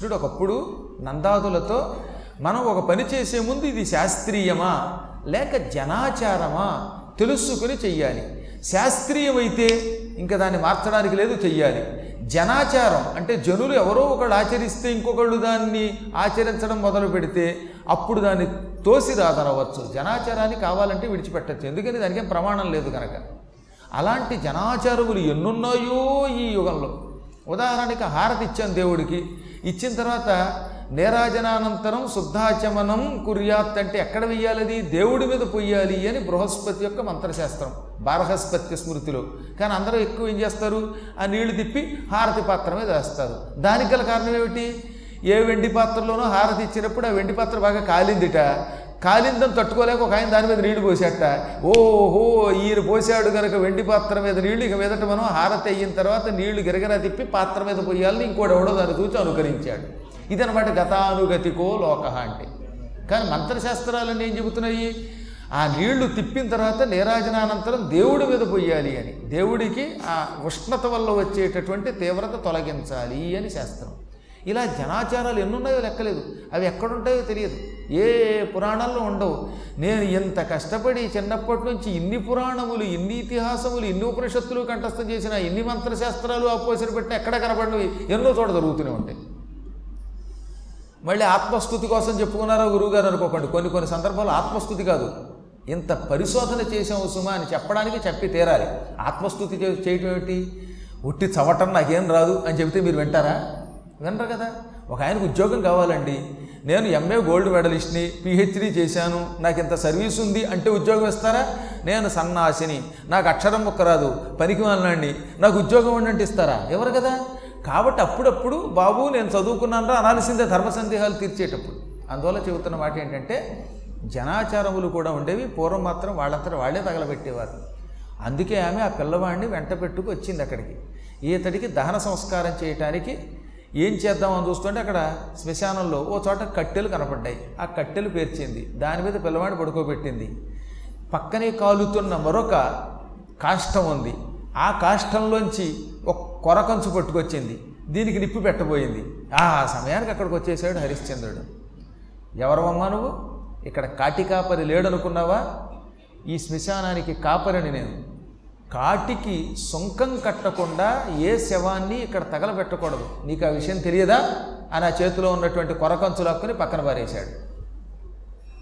కృష్ణుడు ఒకప్పుడు నందాదులతో మనం ఒక పని చేసే ముందు ఇది శాస్త్రీయమా? లేక జనాచారమా? తెలుసుకుని చెయ్యాలి. శాస్త్రీయమైతే ఇంకా దాన్ని మార్చడానికి లేదు చెయ్యాలి. జనాచారం అంటే జనులు ఎవరో ఒకళ్ళు ఆచరిస్తే ఇంకొకళ్ళు దాన్ని ఆచరించడం మొదలు పెడితే అప్పుడు దాన్ని తోసి రాదనవచ్చు. జనాచారాన్ని కావాలంటే విడిచిపెట్టచ్చు. ఎందుకని దానికేం ప్రమాణం లేదు కనుక. అలాంటి జనాచారములు ఎన్నున్నాయో ఈ యుగంలో. ఉదాహరణకి హారతి ఇచ్చాను దేవుడికి. ఇచ్చిన తర్వాత నేరాజనానంతరం శుద్ధాచమనం కుర్యాత్ అంటే ఎక్కడ వెయ్యాలది? దేవుడి మీద పొయ్యాలి అని బృహస్పతి యొక్క మంత్రశాస్త్రం బారహస్పత్య స్మృతిలో. కానీ అందరూ ఎక్కువ ఏం చేస్తారు? ఆ నీళ్ళు తిప్పి హారతి పాత్ర మీద వేస్తారు. దానికి గల కారణం ఏమిటి? ఏ వెండి పాత్రలోనో హారతి ఇచ్చినప్పుడు ఆ వెండి పాత్ర బాగా కాలిందిట. కాలిందని తట్టుకోలేక ఒక ఆయన దాని మీద నీళ్ళు పోసేట. ఓహో ఈయన పోసాడు కనుక వెండి పాత్ర మీద నీళ్ళు ఇక మీదట మనం హారతి అయిన తర్వాత నీళ్ళు గిరగిరా తిప్పి పాత్ర మీద పోయాలని ఇంకోటి ఎవడో దాన్ని చూసి అనుకరించాడు. ఇదనమాట గతానుగతికో లోక అంటే. కానీ మంత్రశాస్త్రాలన్నీ ఏం చెబుతున్నాయి? ఆ నీళ్ళు తిప్పిన తర్వాత నీరాజనానంతరం దేవుడి మీద పోయాలి అని. దేవుడికి ఆ ఉష్ణత వల్ల వచ్చేటటువంటి తీవ్రత తొలగించాలి అని శాస్త్రం. ఇలా జనాచారాలు ఎన్నున్నాయో లెక్కలేదు. అవి ఎక్కడుంటాయో తెలియదు. ఏ పురాణాల్లో ఉండవు. నేను ఎంత కష్టపడి చిన్నప్పటి నుంచి ఇన్ని పురాణములు ఇన్ని ఇతిహాసములు ఇన్ని ఉపనిషత్తులు కంఠస్థం చేసిన ఇన్ని మంత్రశాస్త్రాలు అపోసిన పెట్టిన ఎక్కడ కనపడినవి? ఎన్నో చోట జరుగుతూనే ఉంటాయి. మళ్ళీ ఆత్మస్థుతి కోసం చెప్పుకున్నారా? గురువుగారు అనుకోకండి. కొన్ని కొన్ని సందర్భాలు ఆత్మస్థుతి కాదు. ఇంత పరిశోధన చేసాము సుమా అని చెప్పడానికి చెప్పి తీరాలి. ఆత్మస్థుతి చేయటం ఏమిటి? ఉట్టి చవటం నాకేం రాదు అని చెబితే మీరు వింటారా? వినరు కదా? ఒక ఆయనకు ఉద్యోగం కావాలండి. నేను ఎంఏ గోల్డ్ మెడలిస్ట్ని పిహెచ్డి చేశాను. నాకు ఇంత సర్వీస్ ఉంది అంటే ఉద్యోగం ఇస్తారా? నేను సన్నాసిని. నాకు అక్షరం ముక్క రాదు. పనికి వాళ్ళండి. నాకు ఉద్యోగం ఉండంటే ఇస్తారా? ఎవరు కదా? కాబట్టి అప్పుడప్పుడు బాబు నేను చదువుకున్నానరా అనాల్సిందే ధర్మ సందేహాలు తీర్చేటప్పుడు. అందువల్ల చెబుతున్న మాట ఏంటంటే జనాచారములు కూడా ఉండేవి. పూర్వం మాత్రం వాళ్ళంతా వాళ్ళే తగలబెట్టేవారు. అందుకే ఆమె ఆ పిల్లవాడిని వెంట పెట్టుకు వచ్చింది అక్కడికి. ఈతడికి దహన సంస్కారం చేయటానికి ఏం చేద్దామని చూస్తుంటే అక్కడ శ్మశానంలో ఓ చోట కట్టెలు కనపడ్డాయి. ఆ కట్టెలు పేర్చింది. దాని మీద పిల్లవాడిని పడుకోబెట్టింది. పక్కనే కాలుతున్న మరొక కాష్టం ఉంది. ఆ కాష్టంలోంచి ఒక కొరకంచు పట్టుకొచ్చింది. దీనికి నిప్పు పెట్టబోయింది. ఆ సమయానికి అక్కడికి వచ్చేసాడు హరిశ్చంద్రుడు. ఎవరమ్మా నువ్వు? ఇక్కడ కాటి కాపరి లేడనుకున్నావా? ఈ శ్మశానానికి కాపరిని నేను. కాటికి సొంకం కట్టకుండా ఏ శవాన్ని ఇక్కడ తగలబెట్టకూడదు. నీకు ఆ విషయం తెలియదా? అని ఆ చేతిలో ఉన్నటువంటి కొరకంచు లాక్కుని పక్కన పారేశాడు.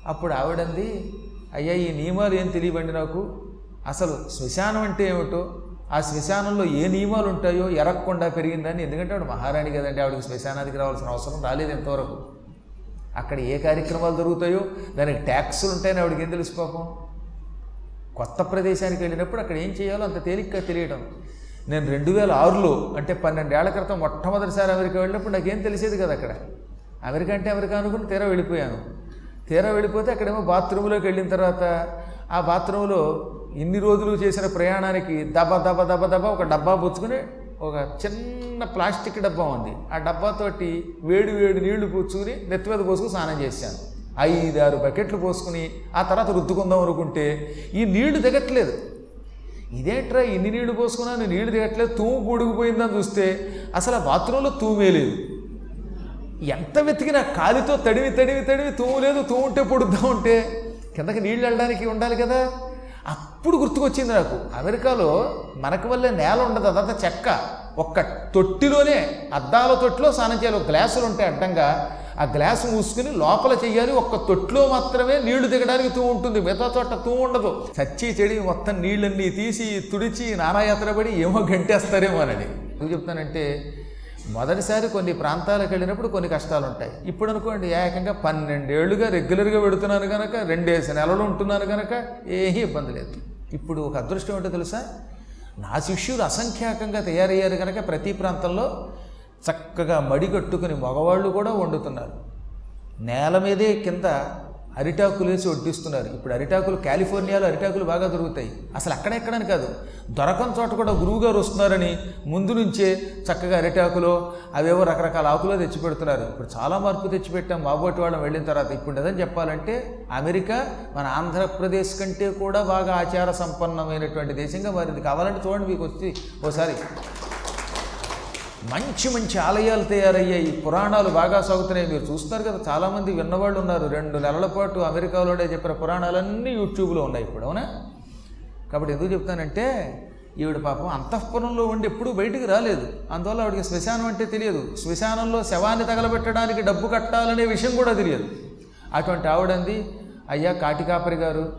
అప్పుడు ఆవిడంది అయ్యా ఈ నియమాలు ఏం తెలియబండి నాకు? అసలు శ్మశానం అంటే ఏమిటో? ఆ శ్మశానంలో ఏ నియమాలు ఉంటాయో ఎరగకుండా పెరిగిందని ఎందుకంటే ఆవిడ మహారాణి కదండి ఆవిడకి శ్మశానానికి రావాల్సిన అవసరం రాలేదు ఎంతవరకు అక్కడ ఏ కార్యక్రమాలు జరుగుతాయో దానికి ట్యాక్సులు ఉంటాయని ఆవిడకి ఏం తెలుసు కొత్త ప్రదేశానికి వెళ్ళినప్పుడు అక్కడ ఏం చేయాలో అంత తేలిగ్గా తెలియడం నేను రెండు వేల ఆరులో అంటే పన్నెండేళ్ళ క్రితం మొట్టమొదటిసారి అమెరికా వెళ్ళినప్పుడు నాకేం తెలిసేది కదా అక్కడ. అమెరికా అంటే అమెరికా అనుకుని తీరా వెళ్ళిపోయాను. తీరా వెళ్ళిపోతే అక్కడేమో బాత్రూంలోకి వెళ్ళిన తర్వాత ఆ బాత్రూంలో ఇన్ని రోజులు చేసిన ప్రయాణానికి దబ దబ దబ దబ ఒక డబ్బా పుచ్చుకుని ఒక చిన్న ప్లాస్టిక్ డబ్బా ఉంది. ఆ డబ్బాతోటి వేడి వేడి నీళ్ళు పుచ్చుకుని నెత్తి మీద పోసుకుని స్నానం చేశాను. ఐదారు బకెట్లు పోసుకుని ఆ తర్వాత రుద్దుకుందాం అనుకుంటే ఈ నీళ్ళు దిగట్లేదు. ఇదేంట్రా ఇన్ని నీళ్ళు పోసుకున్నాను నీళ్ళు దిగట్లేదు తూము పొడిగిపోయిందని చూస్తే అసలు ఆ బాత్రూంలో తూమే లేదు. ఎంత వెతికినా కాలితో తడివి తడివి తడివి తూము లేదు తూము ఉంటే పొడుద్దాం ఉంటే కిందకి నీళ్ళు వెళ్ళడానికి ఉండాలి కదా. అప్పుడు గుర్తుకొచ్చింది నాకు అమెరికాలో మనకు వల్లే నేల ఉండదు అదంతా చెక్క. ఒక్క తొట్టిలోనే అద్దాల తొట్టిలో స్నానం చేయాలి. ఒక గ్లాసులు ఉంటాయి అడ్డంగా ఆ గ్లాసు మూసుకుని లోపల చెయ్యాలి. ఒక్క తొట్టిలో మాత్రమే నీళ్ళు దిగడానికి తూ ఉంటుంది. మిగతా చోట తూ ఉండదు. చచ్చి చెడి మొత్తం నీళ్ళన్నీ తీసి తుడిచి నానాయాత్ర పడి ఏమో గంటేస్తారేమో అని. ఎందుకు చెప్తానంటే మొదటిసారి కొన్ని ప్రాంతాలకు వెళ్ళినప్పుడు కొన్ని కష్టాలు ఉంటాయి ఇప్పుడు అనుకోండి ఏకంగా పన్నెండేళ్ళుగా రెగ్యులర్గా పెడుతున్నాను కనుక రెండేసి నెలలు ఉంటున్నాను కనుక ఏమీ ఇబ్బంది లేదు. ఇప్పుడు ఒక అదృష్టం ఏంటో తెలుసా? నా శిష్యులు అసంఖ్యాకంగా తయారయ్యారు కనుక ప్రతి ప్రాంతంలో చక్కగా మడిగట్టుకుని మగవాళ్ళు కూడా వండుతున్నారు. నేల మీదే కింద అరిటాకులు వేసి వడ్డిస్తున్నారు. ఇప్పుడు అరిటాకులు కాలిఫోర్నియాలో అరిటాకులు బాగా దొరుకుతాయి. అసలు అక్కడెక్కడని కాదు. దొరకని చోట కూడా గురువుగారు వస్తున్నారని ముందు నుంచే చక్కగా అరిటాకులో అవేవో రకరకాల ఆకులో తెచ్చి పెడుతున్నారు ఇప్పుడు చాలా మార్పు తెచ్చిపెట్టాం. మాబోటి వాళ్ళం వెళ్ళిన తర్వాత ఇప్పుడు నిజం చెప్పాలంటే అమెరికా మన ఆంధ్రప్రదేశ్ కంటే కూడా బాగా ఆచార సంపన్నమైనటువంటి దేశంగా మారింది. కావాలంటే చూడండి మీకు వచ్చి ఓసారి. మంచి మంచి ఆలయాలు తయారయ్యాయి. పురాణాలు బాగా సాగుతున్నాయి. మీరు చూస్తున్నారు కదా చాలామంది విన్నవాళ్ళు ఉన్నారు. రెండు నెలల పాటు అమెరికాలోనే చెప్పిన పురాణాలన్నీ యూట్యూబ్లో ఉన్నాయి ఇప్పుడు అవునా? కాబట్టి ఎందుకు చెప్తానంటే ఈవిడ పాపం అంతఃపురంలో ఉండి ఎప్పుడూ బయటికి రాలేదు. అందువల్ల ఆవిడకి శ్మశానం అంటే తెలియదు. శ్మశానంలో శవాన్ని తగలబెట్టడానికి డబ్బు కట్టాలనే విషయం కూడా తెలియదు. అటువంటి ఆవిడంది అయ్యా కాటికాపరి గారు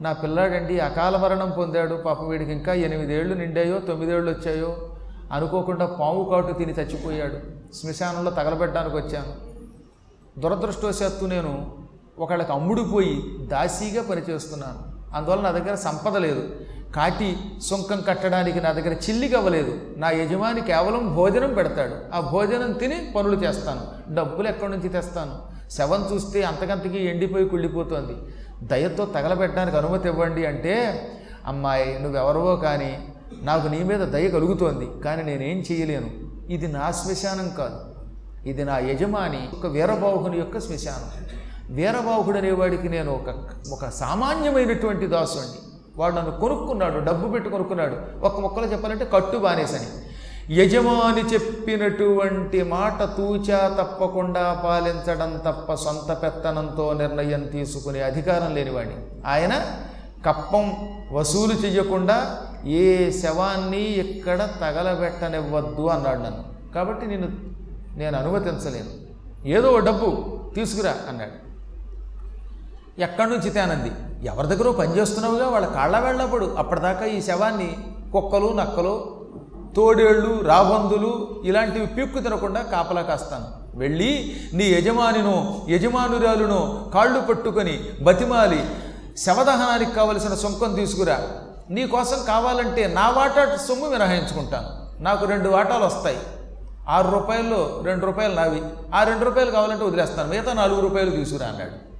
నా పిల్లాడండి అకాల మరణం పొందాడు. పాప వీడికి ఇంకా ఎనిమిదేళ్ళు నిండాయో తొమ్మిదేళ్ళు వచ్చాయో అనుకోకుండా పాము కాటు తిని చచ్చిపోయాడు. శ్మశానంలో తగలబెట్టడానికి వచ్చాను. దురదృష్టవశాత్తు నేను ఒకళ్ళకి అమ్ముడుపోయి దాసీగా పనిచేస్తున్నాను. అందువల్ల నా దగ్గర సంపద లేదు. కాటి సుంకం కట్టడానికి నా దగ్గర చిల్లికి అవ్వలేదు నా యజమాని కేవలం భోజనం పెడతాడు. ఆ భోజనం తిని పనులు చేస్తాను. డబ్బులు ఎక్కడి నుంచి తెస్తాను? శవం చూస్తే అంతకంతకి ఎండిపోయి కుళ్ళిపోతుంది. దయతో తగలబెట్టడానికి అనుమతి ఇవ్వండి అంటే అమ్మాయి నువ్వెవరవో కానీ నాకు నీ మీద దయ కలుగుతోంది కానీ నేనేం చేయలేను. ఇది నా శ్మశానం కాదు. ఇది నా యజమాని ఒక వీరబాహుని యొక్క శ్మశానం. వీరబాహుడు అనేవాడికి నేను ఒక ఒక సామాన్యమైనటువంటి దాసుని వాడు నన్ను కొనుక్కున్నాడు డబ్బు పెట్టి కొనుక్కున్నాడు. ఒక మొక్కలో చెప్పాలంటే కట్టు బానేసని. యజమాని చెప్పినటువంటి మాట తూచా తప్పకుండా పాలించడం తప్ప సొంత పెత్తనంతో నిర్ణయం తీసుకునే అధికారం లేనివాడిని. ఆయన కప్పం వసూలు చెయ్యకుండా ఏ శవాన్ని ఇక్కడ తగలబెట్టనివ్వద్దు అన్నాడు నన్ను. కాబట్టి నేను నేను అనుమతించలేను. ఏదో డబ్బు తీసుకురా అన్నాడు. ఎక్కడి నుంచి తేనంది? ఎవరి దగ్గర పనిచేస్తున్నావుగా వాళ్ళ కాళ్ళ వెళ్ళప్పుడు అప్పటిదాకా ఈ శవాన్ని కుక్కలు నక్కలు తోడేళ్ళు రాబందులు ఇలాంటివి పీక్కు తినకుండా కాపలా కాస్తాను. వెళ్ళి నీ యజమానినో యజమానురాలునో కాళ్ళు పట్టుకొని బతిమాలి. శవదహనానికి కావలసిన సొంకం తీసుకురా. నీ కోసం కావాలంటే నా వాటా సొమ్ము మినహాయించుకుంటాను. నాకు రెండు వాటాలు వస్తాయి. ఆరు రూపాయల్లో రెండు రూపాయలు నావి. ఆ రెండు రూపాయలు కావాలంటే వదిలేస్తాను. మిగతా నాలుగు రూపాయలు తీసుకురా అన్నాడు.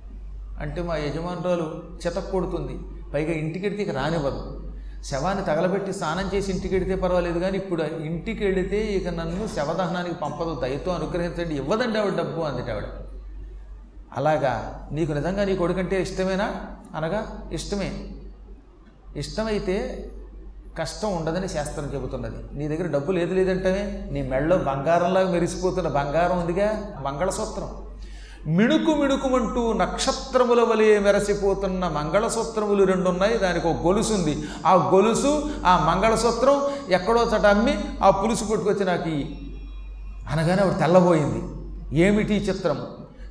అంటే మా యజమానురాలు చెతక్కొడుతుంది. పైగా ఇంటికెడితే ఇక రానివ్వదు. శవాన్ని తగలబెట్టి స్నానం చేసి ఇంటికి వెడితే పర్వాలేదు కానీ ఇప్పుడు ఇంటికి వెళితే ఇక నన్ను శవదహనానికి పంపదు. దయతో అనుగ్రహించండి. ఇవ్వదండి ఆవిడ డబ్బు అందుట ఆవిడ. అలాగా నీకు నిజంగా నీ కొడుకంటే ఇష్టమేనా? అనగా ఇష్టమే. ఇష్టమైతే కష్టం ఉండదని శాస్త్రం చెబుతున్నది. నీ దగ్గర డబ్బు లేదు లేదంటే నీ మెళ్ళలో బంగారంలాగా మెరిసిపోతున్న బంగారం ఉందిగా? మంగళసూత్రం. మిణుకు మిణుకుమంటూ నక్షత్రముల వలె మెరసిపోతున్న మంగళసూత్రములు రెండు ఉన్నాయి దానికి ఒక గొలుసు ఉంది. ఆ గొలుసు ఆ మంగళసూత్రం ఎక్కడో చట అమ్మి ఆ పులుసు పట్టుకొచ్చి నాకు అనగానే ఆవిడ తెల్లబోయింది. ఏమిటి చిత్రం?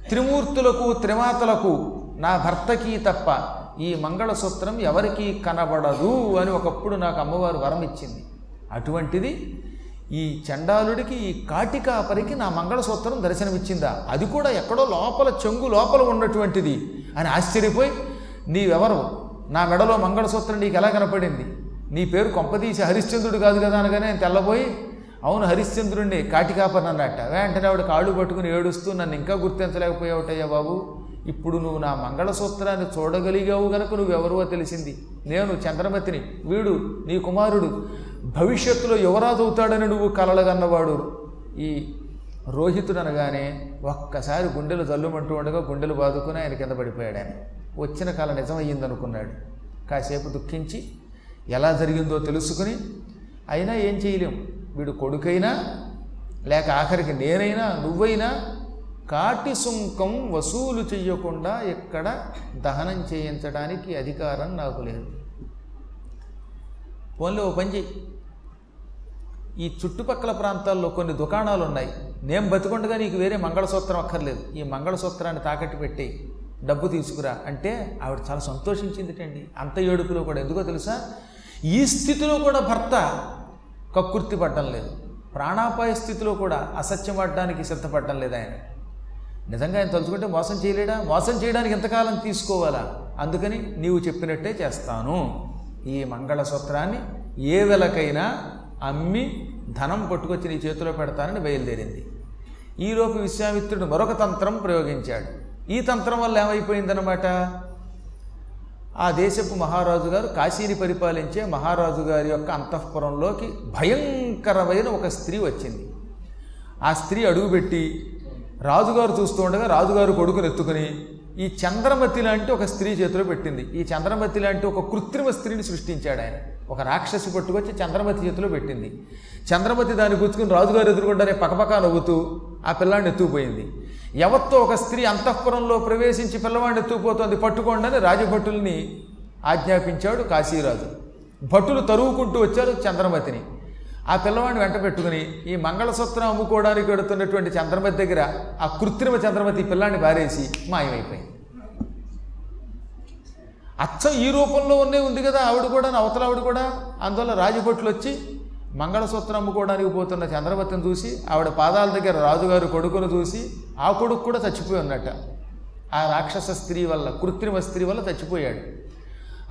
త్రిమూర్తులకు త్రిమాతలకు నా భర్తకి తప్ప ఈ మంగళసూత్రం ఎవరికీ కనబడదు అని ఒకప్పుడు నాకు అమ్మవారు వరం ఇచ్చింది. అటువంటిది ఈ చండాలుడికి ఈ కాటికాపరికి నా మంగళసూత్రం దర్శనమిచ్చిందా? అది కూడా ఎక్కడో లోపల చెంగు లోపల ఉన్నటువంటిది. అని ఆశ్చర్యపోయి నీవెవరు? నా మెడలో మంగళసూత్రం నీకు ఎలా కనపడింది? నీ పేరు కొంపదీసి హరిశ్చంద్రుడు కాదు కదా? అనగానే నేను తెల్లబోయి అవును హరిశ్చంద్రుడిని కాటికాపని అన్నట్ట. వెంటనే ఆవిడ కాళ్ళు పట్టుకుని ఏడుస్తూ నన్ను ఇంకా గుర్తించలేకపోయావుటయ్యా బాబు. ఇప్పుడు నువ్వు నా మంగళసూత్రాన్ని చూడగలిగావు గనుక నువ్వెవరో తెలిసింది. నేను చంద్రమతిని వీడు నీ కుమారుడు. భవిష్యత్తులో యువరాజు అవుతాడని నువ్వు కలలగన్నవాడు. ఈ రోహితుడు అనగానే ఒక్కసారి గుండెలు జల్లుమంటూ ఉండగా గుండెలు బాదుకుని ఆయన కింద పడిపోయాడు ఆయన. వచ్చిన కళ నిజమయ్యిందనుకున్నాడు. కాసేపు దుఃఖించి ఎలా జరిగిందో తెలుసుకుని అయినా ఏం చేయలేం. వీడు కొడుకైనా లేక ఆఖరికి నేనైనా నువ్వైనా కాటి సుంకం వసూలు చెయ్యకుండా ఇక్కడ దహనం చేయించడానికి అధికారం నాకు లేదు. ఫోన్లో ఓ పని ఈ చుట్టుపక్కల ప్రాంతాల్లో కొన్ని దుకాణాలు ఉన్నాయి. నేను బతికొండగా నీకు వేరే మంగళసూత్రం అక్కర్లేదు. ఈ మంగళసూత్రాన్ని తాకట్టు పెట్టి డబ్బు తీసుకురా అంటే ఆవిడ చాలా సంతోషించిందిటండి. అంత ఏడుపులో కూడా ఎందుకో తెలుసా? ఈ స్థితిలో కూడా భర్త కక్కుర్తి పడ్డం లేదు. ప్రాణాపాయ స్థితిలో కూడా అసత్యం పడడానికి సిద్ధపడడం లేదు ఆయన. నిజంగా ఆయన తలుచుకుంటే మోసం చేయలేడా? మోసం చేయడానికి ఎంతకాలం తీసుకోవాలా? అందుకని నీవు చెప్పినట్టే చేస్తాను. ఈ మంగళసూత్రాన్ని ఏ వెలకైనా అమ్మి ధనం పట్టుకొచ్చి నీ చేతిలో పెడతానని బయలుదేరింది. ఈలోపు విశ్వామిత్రుడు మరొక తంత్రం ప్రయోగించాడు. ఈ తంత్రం వల్ల ఏమైపోయిందనమాట ఆ దేశపు మహారాజు గారు కాశీని పరిపాలించే మహారాజు గారి యొక్క అంతఃపురంలోకి భయంకరమైన ఒక స్త్రీ వచ్చింది. ఆ స్త్రీ అడుగుపెట్టి రాజుగారు చూస్తూ ఉండగా రాజుగారు కొడుకుని ఎత్తుకుని ఈ చంద్రమతి లాంటి ఒక స్త్రీ చేతిలో పెట్టింది. ఈ చంద్రమతి లాంటి ఒక కృత్రిమ స్త్రీని సృష్టించాడు ఆయన. ఒక రాక్షసి పట్టుకొచ్చి చంద్రమతి చేతిలో పెట్టింది. చంద్రమతి దాన్ని గుచ్చుకుని రాజుగారు ఎదుర్కొంటారే పకపక నవ్వుతూ ఆ పిల్లాడిని ఎత్తుకుపోయింది. ఎవత్తో ఒక స్త్రీ అంతఃపురంలో ప్రవేశించి పిల్లవాడిని ఎత్తుకుపోతుంది. పట్టుకోండి అని రాజభటుల్ని ఆజ్ఞాపించాడు కాశీరాజు. భటులు తరువుకుంటూ వచ్చారు చంద్రమతిని. ఆ పిల్లవాడిని వెంట పెట్టుకుని ఈ మంగళసూత్రం అమ్ముకోవడానికి వెడుతున్నటువంటి చంద్రమతి దగ్గర ఆ కృత్రిమ చంద్రమతి పిల్లాన్ని బారేసి మాయమైపోయింది. అచ్చం ఈ రూపంలో ఉన్నే ఉంది కదా ఆవిడ కూడా అవతల ఆవిడ కూడా. అందువల్ల రాజభట్లు వచ్చి మంగళసూత్రం అమ్ముకోవడానికి పోతున్న చంద్రమతిని చూసి ఆవిడ పాదాల దగ్గర రాజుగారు కొడుకును చూసి ఆ కొడుకు కూడా చచ్చిపోయి ఉన్నట్ట. ఆ రాక్షస స్త్రీ వల్ల కృత్రిమ స్త్రీ వల్ల చచ్చిపోయాడు.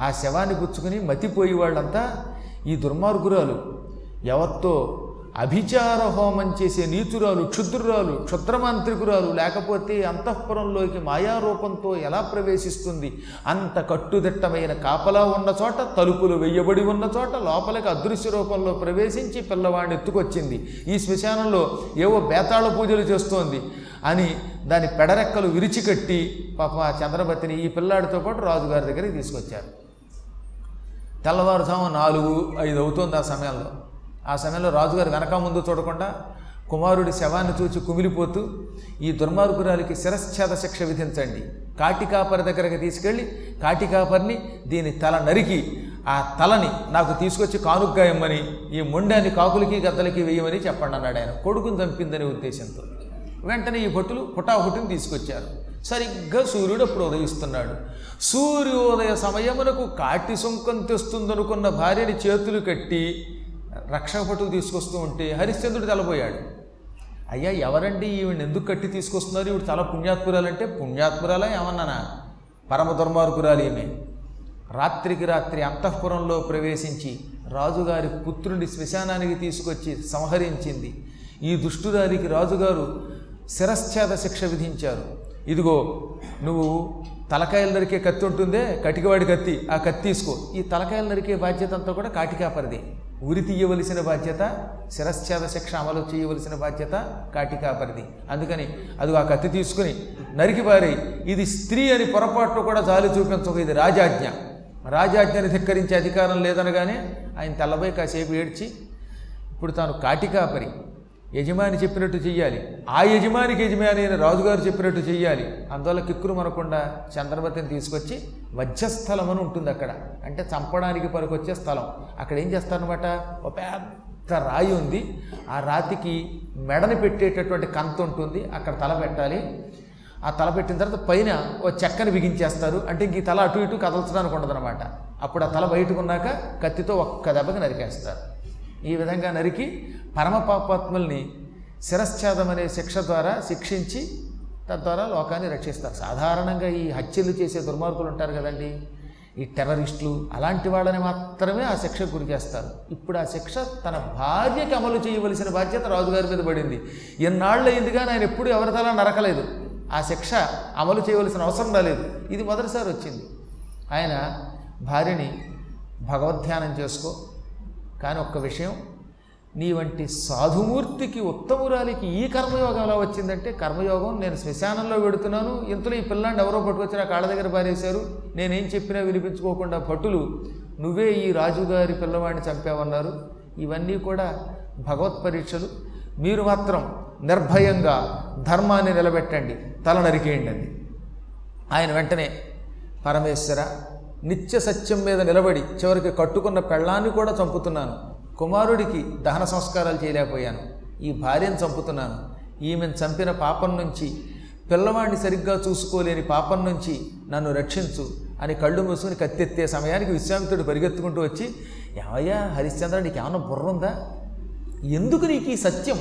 ఆ శవాన్ని పుచ్చుకుని మతిపోయి వాళ్ళంతా ఈ దుర్మార్గురాలు ఎవత్తో అభిచార హోమం చేసే నీచురాలు క్షుద్రురాలు క్షుద్రమాంత్రికురాలు లేకపోతే అంతఃపురంలోకి మాయారూపంతో ఎలా ప్రవేశిస్తుంది? అంత కట్టుదిట్టమైన కాపలా ఉన్న చోట తలుపులు వెయ్యబడి ఉన్న చోట లోపలికి అదృశ్య రూపంలో ప్రవేశించి పిల్లవాడిని ఎత్తుకొచ్చింది. ఈ శ్మశానంలో ఏవో బేతాళ పూజలు చేస్తోంది అని దాని పెడరెక్కలు విరిచికట్టి పాప చంద్రపతిని ఈ పిల్లాడితో పాటు రాజుగారి దగ్గరికి తీసుకొచ్చారు. తెల్లవారుజాము నాలుగు ఐదు అవుతోంది ఆ సమయంలో. ఆ సమయంలో రాజుగారు వెనక ముందు చూడకుండా కుమారుడి శవాన్ని చూచి కుమిలిపోతూ ఈ దుర్మార్గురాలికి శిరశ్ఛేద శిక్ష విధించండి. కాటికాపరి దగ్గరికి తీసుకెళ్ళి కాటికాపరిని దీని తల నరికి ఆ తలని నాకు తీసుకొచ్చి కానుగ్గా ఇమ్మని ఈ మొండాన్ని కాకులకి గద్దలకి వేయమని చెప్పండి అన్నాడు ఆయన. కొడుకుని చంపిందనే ఉద్దేశంతో. వెంటనే ఈ భటులు పుటాహుటిని తీసుకొచ్చారు. సరిగ్గా సూర్యుడు అప్పుడు ఉదయిస్తున్నాడు. సూర్యోదయ సమయమునకు కాటి సుంకం తెస్తుందనుకున్న భార్యని చేతులు కట్టి రక్షక భటులు తీసుకొస్తూ ఉంటే హరిశ్చంద్రుడు తలపోయాడు. అయ్యా ఎవరండి ఈవిడ ఎందుకు కట్టి తీసుకొస్తున్నారు? ఈవిడ చాలా పుణ్యాత్మురాలంటే పుణ్యాత్మురాలా ఏమన్నానా? పరమ దుర్మార్గురాలు ఈమె. రాత్రికి రాత్రి అంతఃపురంలో ప్రవేశించి రాజుగారి పుత్రుని శ్మశానానికి తీసుకొచ్చి సంహరించింది. ఈ దుష్టురాలికి రాజుగారు శిరశ్చేద శిక్ష విధించారు. ఇదిగో నువ్వు తలకాయలు నరికే కత్తి ఉంటుందే కటికవాడి కత్తి. ఆ కత్తి తీసుకో. ఈ తలకాయలు నరికే బాధ్యత అంతా కూడా కాటికాపరిది. ఉరి తీయవలసిన బాధ్యత శిరశ్ఛేద శిక్ష అమలు చేయవలసిన బాధ్యత కాటికాపరిది అందుకని అది ఆ కత్తి తీసుకుని నరికి పారి ఇది స్త్రీ అని పొరపాటు కూడా జాలి చూపించక ఇది రాజాజ్ఞ. రాజాజ్ఞని ధిక్కరించే అధికారం లేదనగానే ఆయన తెల్లబోయి కాసేపు ఏడ్చి ఇప్పుడు తాను కాటికాపరి యజమాని చెప్పినట్టు చెయ్యాలి. ఆ యజమానికి యజమాని అయిన రాజుగారు చెప్పినట్టు చెయ్యాలి. అందువల్ల కిక్కురు మనకుండా చంద్రమతిని తీసుకొచ్చి వజ్రస్థలం అని ఉంటుంది అక్కడ. అంటే చంపడానికి పనికొచ్చే స్థలం. అక్కడ ఏం చేస్తారనమాట ఒక పెద్ద రాయి ఉంది. ఆ రాతికి మెడని పెట్టేటటువంటి కంత ఉంటుంది. అక్కడ తల పెట్టాలి. ఆ తల పెట్టిన తర్వాత పైన ఓ చెక్కని బిగించేస్తారు. అంటే ఇంక ఈ తల అటు ఇటు కదల్చడానికి ఉండదనమాట అప్పుడు ఆ తల బయటకున్నాక కత్తితో ఒక్క దెబ్బకి నరికేస్తారు. ఈ విధంగా నరికి పరమ పాపాత్ముల్ని శిరశ్ఛేదం అనే శిక్ష ద్వారా శిక్షించి తద్వారా లోకాన్ని రక్షిస్తారు. సాధారణంగా ఈ హత్యలు చేసే దుర్మార్గులు ఉంటారు కదండి. ఈ టెర్రరిస్టులు అలాంటి వాళ్ళని మాత్రమే ఆ శిక్షకు గురి చేస్తారు. ఇప్పుడు ఆ శిక్ష తన భార్యకి అమలు చేయవలసిన బాధ్యత రాజుగారి మీద పడింది. ఎన్నాళ్ళు అయింది కానీ ఆయన ఎప్పుడు ఎవరి తలా నరకలేదు. ఆ శిక్ష అమలు చేయవలసిన అవసరం రాలేదు. ఇది మొదటిసారి వచ్చింది. ఆయన భార్యని భగవద్ధ్యానం చేసుకో కానీ ఒక్క విషయం నీ వంటి సాధుమూర్తికి ఉత్తమురాలికి ఈ కర్మయోగం ఎలా వచ్చిందంటే కర్మయోగం నేను శ్మశానంలో పెడుతున్నాను ఇంతలో ఈ పిల్లాన్ని ఎవరో పట్టుకొచ్చి నా కాళ్ళ దగ్గర పారేశారు నేనేం చెప్పినా వినిపించుకోకుండా భటులు నువ్వే ఈ రాజుగారి పిల్లవాడిని చంపావన్నారు. ఇవన్నీ కూడా భగవత్ పరీక్షలు. మీరు మాత్రం నిర్భయంగా ధర్మాన్ని నిలబెట్టండి తల నరికేయండి అంది. ఆయన వెంటనే పరమేశ్వర నిత్య సత్యం మీద నిలబడి చివరికి కట్టుకున్న పెళ్ళాన్ని కూడా చంపుతున్నాను. కుమారుడికి దహన సంస్కారాలు చేయలేకపోయాను. ఈ భార్యను చంపుతున్నాను. ఈమెను చంపిన పాపం నుంచి పిల్లవాడిని సరిగ్గా చూసుకోలేని పాపం నుంచి నన్ను రక్షించు అని కళ్ళు మూసుకుని కత్తెత్తే సమయానికి విశ్వామిత్రుడు పరిగెత్తుకుంటూ వచ్చి ఏమయ్యా హరిశ్చంద్ర నీకు ఏమన్నా బుర్ర ఉందా? ఎందుకు నీకు ఈ సత్యం?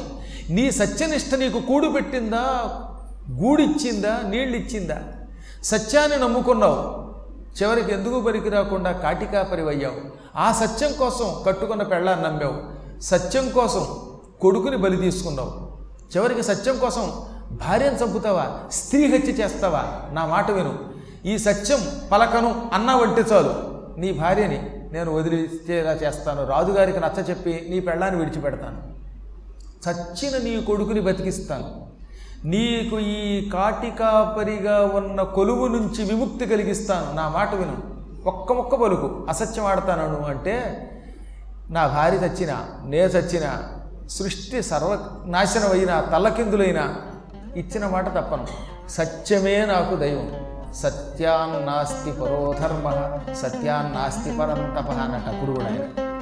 నీ సత్యనిష్ట నీకు కూడు పెట్టిందా? గూడిచ్చిందా? నీళ్ళిచ్చిందా? సత్యాన్ని నమ్ముకున్నావు. చివరికి ఎందుకు పనికి రాకుండా కాటికాపరి అయ్యావు? ఆ సత్యం కోసం కట్టుకున్న పెళ్ళాన్ని నమ్మావు. సత్యం కోసం కొడుకుని బలి తీసుకున్నావు. చివరికి సత్యం కోసం భార్యను చంపుతావా? స్త్రీ హత్య చేస్తావా? నా మాట విను. ఈ సత్యం పలకను అన్నావంటే చాలు. నీ భార్యని నేను వదిలిచేలా చేస్తాను. రాజుగారికి నచ్చ చెప్పి నీ పెళ్ళాన్ని విడిచిపెడతాను. చచ్చిన నీ కొడుకుని బతికిస్తాను. నీకు ఈ కాటికాపరిగా ఉన్న కొలువు నుంచి విముక్తి కలిగిస్తాను. నా మాట విను. ఒక్క ఒక్క పలుకు. అసత్యం ఆడతాను అంటే నా భార్య చచ్చిన నే చచ్చిన సృష్టి సర్వనాశనమైనా తల్లకిందులైన ఇచ్చిన మాట తప్పను. సత్యమే నాకు దైవం. సత్యాన్నాస్తి పరోధర్మ సత్యాన్నాస్తి పరంతప అన్నట్టు అప్పుడు కూడా ఆయన.